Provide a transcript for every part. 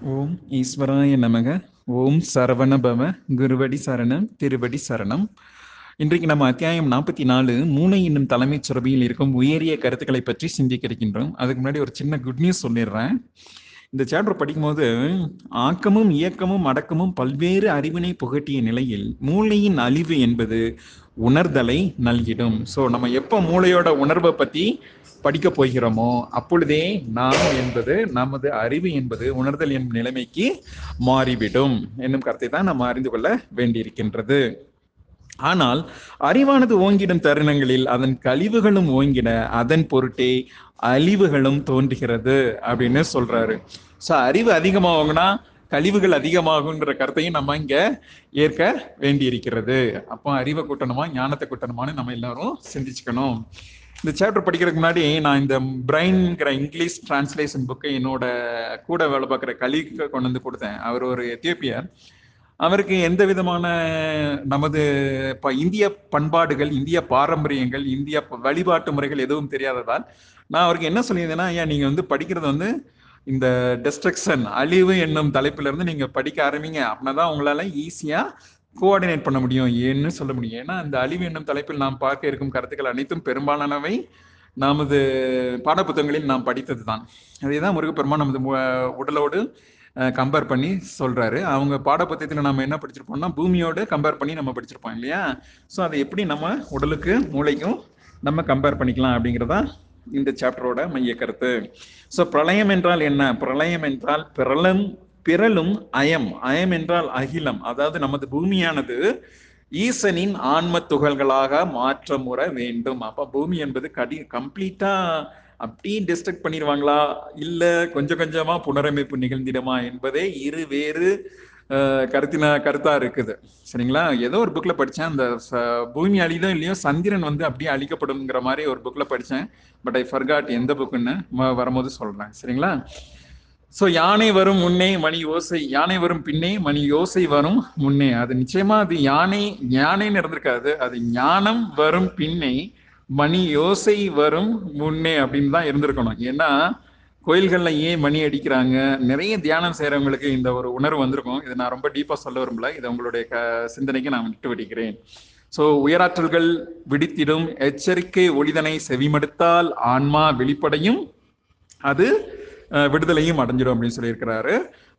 ஓம் ஈஸ்வராய நமக. ஓம் சரவணபவ. குருவடி சரணம் திருவடி சரணம். இன்றைக்கு நம்ம அத்தியாயம் நாற்பத்தி நாலு மூனை என்னும் தலைமைச் சுரபியில் இருக்கும் உயரிய கருத்துக்களை பற்றி சிந்திக்க இருக்கின்றோம் அதுக்கு முன்னாடி ஒரு சின்ன குட் நியூஸ் சொல்லிடுறேன். இந்த சாப்டர் படிக்கும்போது ஆக்கமும் இயக்கமும் அடக்கமும் பல்வேறு அறிவினை புகட்டிய நிலையில் மூளையின் அழிவு என்பது உணர்தலை நல்கிடும். ஸோ நம்ம எப்போ மூளையோட உணர்வை பற்றி படிக்க போகிறோமோ அப்பொழுதே நாம் என்பது நமது அறிவு என்பது உணர்தல் என்னும் நிலைமைக்கு மாறிவிடும் என்னும் கருத்தை தான் நம்ம அறிந்து கொள்ள வேண்டியிருக்கின்றது. ஆனால் அறிவானது ஓங்கிடும் தருணங்களில் அதன் கழிவுகளும் ஓங்கிட அதன் பொருட்டே அழிவுகளும் தோன்றுகிறது அப்படின்னு சொல்றாரு. ஸோ அறிவு அதிகமாகும்னா கழிவுகள் அதிகமாகுன்ற கருத்தையும் நம்ம இங்க ஏற்க வேண்டியிருக்கிறது. அப்போ அறிவை கூட்டணுமா ஞானத்தை கூட்டணுமான்னு நம்ம எல்லாரும் சிந்திச்சுக்கணும். இந்த சாப்டர் படிக்கிறதுக்கு முன்னாடி நான் இந்த பிரைன்ங்கிற இங்கிலீஷ் டிரான்ஸ்லேஷன் புக்கை என்னோட கூட வேலை பார்க்குற கலிக்கு கொண்டு வந்து கொடுத்தேன். அவர் ஒரு எத்தியோப்பியர். அவருக்கு எந்த விதமான நமது இப்போ இந்திய பண்பாடுகள் இந்திய பாரம்பரியங்கள் இந்திய வழிபாட்டு முறைகள் எதுவும் தெரியாததால் நான் அவருக்கு என்ன சொல்லியிருந்தேன்னா ஐயா நீங்கள் வந்து படிக்கிறது வந்து இந்த டெஸ்ட்ரக்ஷன் அழிவு என்னும் தலைப்புல இருந்து நீங்க படிக்க ஆரம்பிங்க. அப்படின்னா தான் உங்களால ஈஸியா கோஆர்டினேட் பண்ண முடியும். ஏன்னு சொல்ல முடியும். ஏன்னா அந்த அழிவு என்னும் தலைப்பில் நாம் பார்க்க இருக்கும் கருத்துக்கள் அனைத்தும் பெரும்பாலானவை. நமது பாடப்புத்தகங்களில் நாம் படித்தது தான் அதே தான் முருகப்பெருமா நமது உடலோடு கம்பேர் பண்ணி சொல்றாரு. அவங்க பாடப்புத்தகத்தில் நம்ம என்ன படிச்சிருப்போம்னா பூமியோடு கம்பேர் பண்ணி நம்ம படிச்சிருப்போம் இல்லையா? ஸோ அதை எப்படி நம்ம உடலுக்கு மூளைக்கும் நம்ம கம்பேர் பண்ணிக்கலாம் அப்படிங்கிறதா இந்த சாப்டரோட மைய கருத்து. ஸோ பிரளயம் என்றால் என்ன? பிரளயம் என்றால் பிரளம் பிறலும் அயம். அயம் என்றால் அகிலம். அதாவது நமது பூமியானது ஈசனின் ஆன்ம துகள்களாக மாற்றமுற வேண்டும். அப்ப பூமி என்பது கடி கம்ப்ளீட்டா அப்படியே டிஸ்ட்ரக்ட் பண்ணிடுவாங்களா இல்ல கொஞ்சம் கொஞ்சமா புனரமைப்பு நிகழ்ந்திடுமா என்பதே இரு வேறு கருத்தின கருத்தா இருக்குது. சரிங்களா? ஏதோ ஒரு புக்ல படிச்சேன். அந்த பூமி அழிதோ இல்லையோ சந்திரன் வந்து அப்படியே அழிக்கப்படுங்கிற மாதிரி ஒரு புக்ல படிச்சேன். பட் ஐ ஃபர்காட் எந்த புக்குன்னு வரும்போது சொல்றேன். சரிங்களா? ஸோ யானை வரும் முன்னே மணி யோசை யானை வரும் பின்னே மணி யோசை வரும் முன்னே. அது நிச்சயமா அது யானை யானைன்னு இருந்திருக்காது. அது ஞானம் வரும் பின்னே மணி யோசை வரும் முன்னே அப்படின்னு தான் இருந்திருக்கணும். ஏன்னா கோயில்கள்ல ஏன் மணி அடிக்கிறாங்க? நிறைய தியானம் செய்யறவங்களுக்கு இந்த ஒரு உணர்வு வந்திருக்கும். இதை நான் ரொம்ப டீப்பா சொல்ல விரும்பல. இதை உங்களுடைய க சிந்தனைக்கு நான் விட்டு விடுகிறேன். ஸோ உயராற்றல்கள் விடுத்திடும். எச்சரிக்கை ஒளிதனை செவிமடுத்தால் ஆன்மா வெளிப்படையும் அது விடுதலையும் அடைஞ்சிடும் அப்படின்னு சொல்லியிருக்கிறாரு.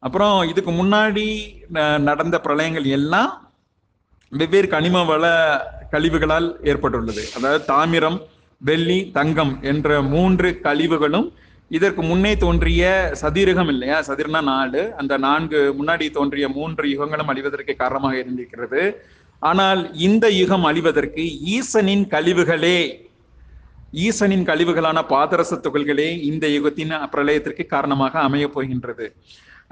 அப்புறம் இதுக்கு முன்னாடி நடந்த பிரளயங்கள் எல்லாம் வெவ்வேறு கனிம வள கழிவுகளால் ஏற்பட்டுள்ளது. அதாவது தாமிரம் வெள்ளி தங்கம் என்ற மூன்று கழிவுகளும் இதற்கு முன்னே தோன்றிய சதிரகம் இல்லையா? சதிர்னா நாடு. அந்த நான்கு முன்னாடி தோன்றிய மூன்று யுகங்களும் அழிவதற்கு காரணமாக இருந்திருக்கிறது. ஆனால் இந்த யுகம் அழிவதற்கு ஈசனின் கழிவுகளே ஈசனின் கழிவுகளான பாதரச துகள்களே இந்த யுகத்தின் பிரளயத்திற்கு காரணமாக அமைய போகின்றது.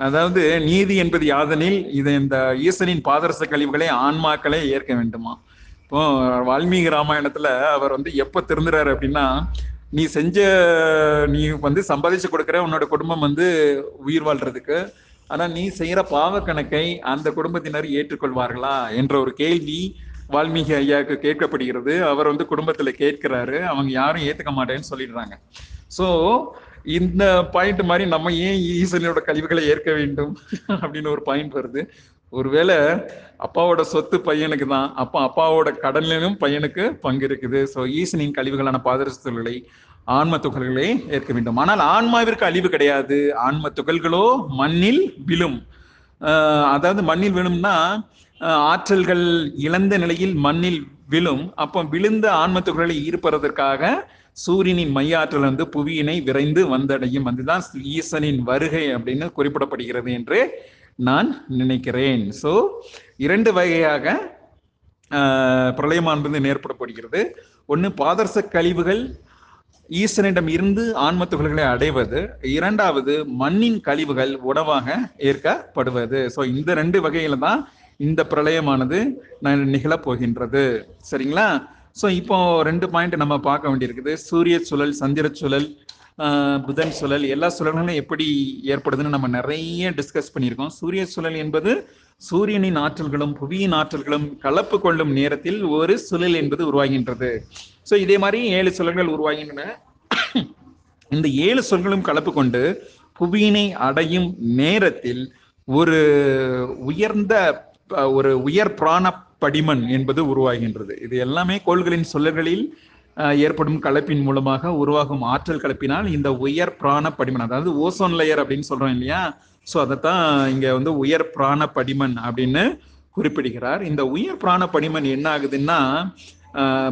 அதாவது நீதி என்பது யாதனில் இது இந்த ஈசனின் பாதரச கழிவுகளை ஆன்மாக்களே ஏற்க வேண்டுமா? இப்போ வால்மீகி ராமாயணத்துல அவர் வந்து எப்ப திருந்துறாரு அப்படின்னா நீ செஞ்ச நீ வந்து சம்பாதிச்சு கொடுக்குற உன்னோட குடும்பம் வந்து உயிர் வாழ்றதுக்கு. ஆனா நீ செய்யற பாவ கணக்கை அந்த குடும்பத்தினர் ஏற்றுக்கொள்வார்களா? என்ற ஒரு கேள்வி வால்மீகி ஐயாவுக்கு கேட்கப்படுகிறது. அவர் வந்து குடும்பத்துல கேட்கிறாரு. அவங்க யாரும் ஏத்துக்க மாட்டேன்னு சொல்லிடுறாங்க. சோ இந்த பாயிண்ட் மாதிரி நம்ம ஏன் ஈசனியோட கழிவுகளை ஏற்க வேண்டும்? அப்படின்னு ஒரு பாயிண்ட் வருது. ஒருவேளை அப்பாவோட சொத்து பையனுக்கு தான். அப்போ அப்பாவோட கடலிலும் பையனுக்கு பங்கு இருக்குது. ஸோ ஈசனின் கழிவுகளான பாதரசத்துகளை ஆன்ம துகள்களை ஏற்க வேண்டும். ஆனால் ஆன்மாவிற்கு அழிவு கிடையாது. ஆன்ம துகள்களோ மண்ணில் விழும். அதாவது மண்ணில் விழும்னா ஆற்றல்கள் இழந்த நிலையில் மண்ணில் விழும். அப்போ விழுந்த ஆன்ம துகள்களை ஈர்ப்பதற்காக சூரியனின் மைய ஆற்றல் வந்து புவியினை விரைந்து வந்தடையும். அதுதான் ஈசனின் வருகை அப்படின்னு குறிப்பிடப்படுகிறது என்று நான் நினைக்கிறேன். ஸோ இரண்டு வகையாக பிரளயமானது ஏற்படப்படுகிறது ஒன்று பாதரச கழிவுகள் ஈசனிடம் இருந்து ஆன்ம துகள்களை அடைவது. இரண்டாவது மண்ணின் கழிவுகள் உணவாக ஏற்கப்படுவது. ஸோ இந்த ரெண்டு வகையில தான் இந்த பிரளயமானது நிகழப் போகின்றது. சரிங்களா? ஸோ இப்போ ரெண்டு பாயிண்ட் நம்ம பார்க்க வேண்டியிருக்குது. சூரிய சுழல் சந்திர சுழல் புதன் சுழல் எல்லா சுழல்களும் எப்படி ஏற்படுதுன்னு நம்ம நிறைய டிஸ்கஸ் பண்ணியிருக்கோம். சூரிய சுழல் என்பது சூரியனின் ஆற்றல்களும் புவியின் ஆற்றல்களும் கலப்பு கொள்ளும் நேரத்தில் ஒரு சுழல் என்பது உருவாகின்றது. ஸோ இதே மாதிரி ஏழு சுழல்கள் உருவாகின்றன. இந்த ஏழு சொல்களும் கலப்பு கொண்டு புவியினை அடையும் நேரத்தில் ஒரு உயர்ந்த ஒரு உயர் பிராண படிமன் என்பது உருவாகின்றது. இது எல்லாமே கோள்களின் சொல்லல்களில் ஏற்படும் கலப்பின் மூலமாக உருவாகும் ஆற்றல் கலப்பினால் இந்த உயர் பிராண படிமன் அதாவது ஓசோன் லேயர் அப்படின்னு சொல்றோம் இல்லையா? ஸோ அதைத்தான் இங்க வந்து உயர் பிராண படிமன் அப்படின்னு குறிப்பிடுகிறார். இந்த உயர் பிராண படிமன் என்ன ஆகுதுன்னா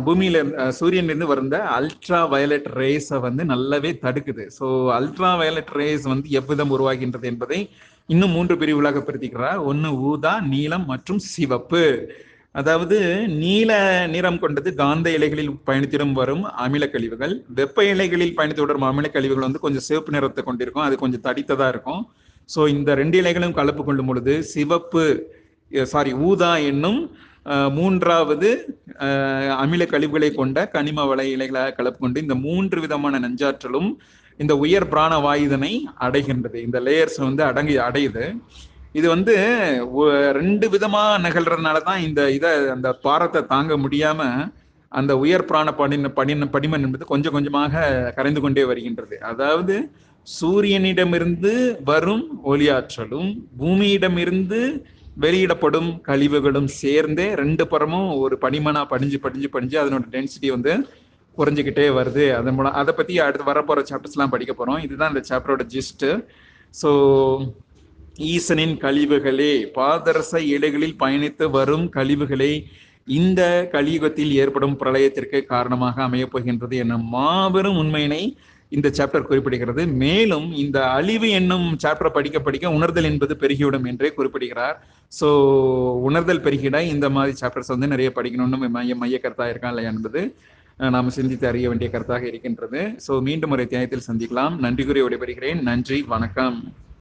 பூமியில சூரியன்ல இருந்து வந்த அல்ட்ரா வயலட் ரேஸை வந்து நல்லாவே தடுக்குது. ஸோ அல்ட்ரா வயலட் ரேஸ் வந்து எவ்விதம் உருவாகின்றது என்பதை இன்னும் மூன்று பிரிவுகளாக பிரித்திக்கிறார் ஒன்று ஊதா நீலம் மற்றும் சிவப்பு. அதாவது நீல நிறம் கொண்டது காந்த இலைகளில் பயணித்திடம் வரும் அமில கழிவுகள். வெப்ப இலைகளில் பயணித்து வரும் அமில கழிவுகள் வந்து கொஞ்சம் சிவப்பு நிறத்தை கொண்டிருக்கும். அது கொஞ்சம் தடித்ததா இருக்கும். ஸோ இந்த ரெண்டு இலைகளும் கலப்பு கொள்ளும் பொழுது சிவப்பு சாரி ஊதா என்னும் மூன்றாவது அமில கழிவுகளை கொண்ட கனிம வள இலைகளாக கலப்பு கொண்டு இந்த மூன்று விதமான நஞ்சாற்றலும் இந்த உயர் பிராண வாயுதனை அடைகின்றது. இந்த லேயர்ஸ் வந்து அடங்கி அடையுது. இது வந்து ரெண்டு விதமா நிகழ்றதுனால தான் இந்த இதை அந்த பாரத்தை தாங்க முடியாம அந்த உயர் பிராண படின படின படிமன் என்பது கொஞ்சம் கொஞ்சமாக கரைந்து கொண்டே வருகின்றது. அதாவது சூரியனிடமிருந்து வரும் ஒளியாற்றலும் பூமியிடமிருந்து வெளியிடப்படும் கழிவுகளும் சேர்ந்தே ரெண்டு புறமும் ஒரு படிமனா படிஞ்சு படிஞ்சு படிஞ்சு அதனோட டென்சிட்டி வந்து குறைஞ்சிக்கிட்டே வருது. அதன் மூலம் அதை பத்தி அடுத்து வரப்போற சாப்டர்ஸ்லாம் படிக்க போறோம். இதுதான் இந்த சாப்டரோட ஜிஸ்ட் ஸோ ஈசனின் கழிவுகளே பாதரச இலைகளில் பயணித்து வரும் கழிவுகளே இந்த கலியுகத்தில் ஏற்படும் பிரளயத்திற்கு காரணமாக அமையப் போகின்றது என மாபெரும் உண்மையினை இந்த சாப்டர் குறிப்பிடுகிறது. மேலும் இந்த அழிவு என்னும் சாப்டர் படிக்க படிக்க உணர்தல் என்பது பெருகிவிடும் என்றே குறிப்பிடுகிறார். ஸோ உணர்தல் பெருகிட இந்த மாதிரி சாப்டர்ஸ் வந்து நிறைய படிக்கணும்னு மைய மைய கருத்தாக இருக்கா இல்லையா என்பது நாம் சிந்தித்து அறிய வேண்டிய கருத்தாக இருக்கின்றது. ஸோ மீண்டும் ஒரு தியாயத்தில் சந்திக்கலாம். நன்றி கூறி விடைபெறுகிறேன். நன்றி. வணக்கம்.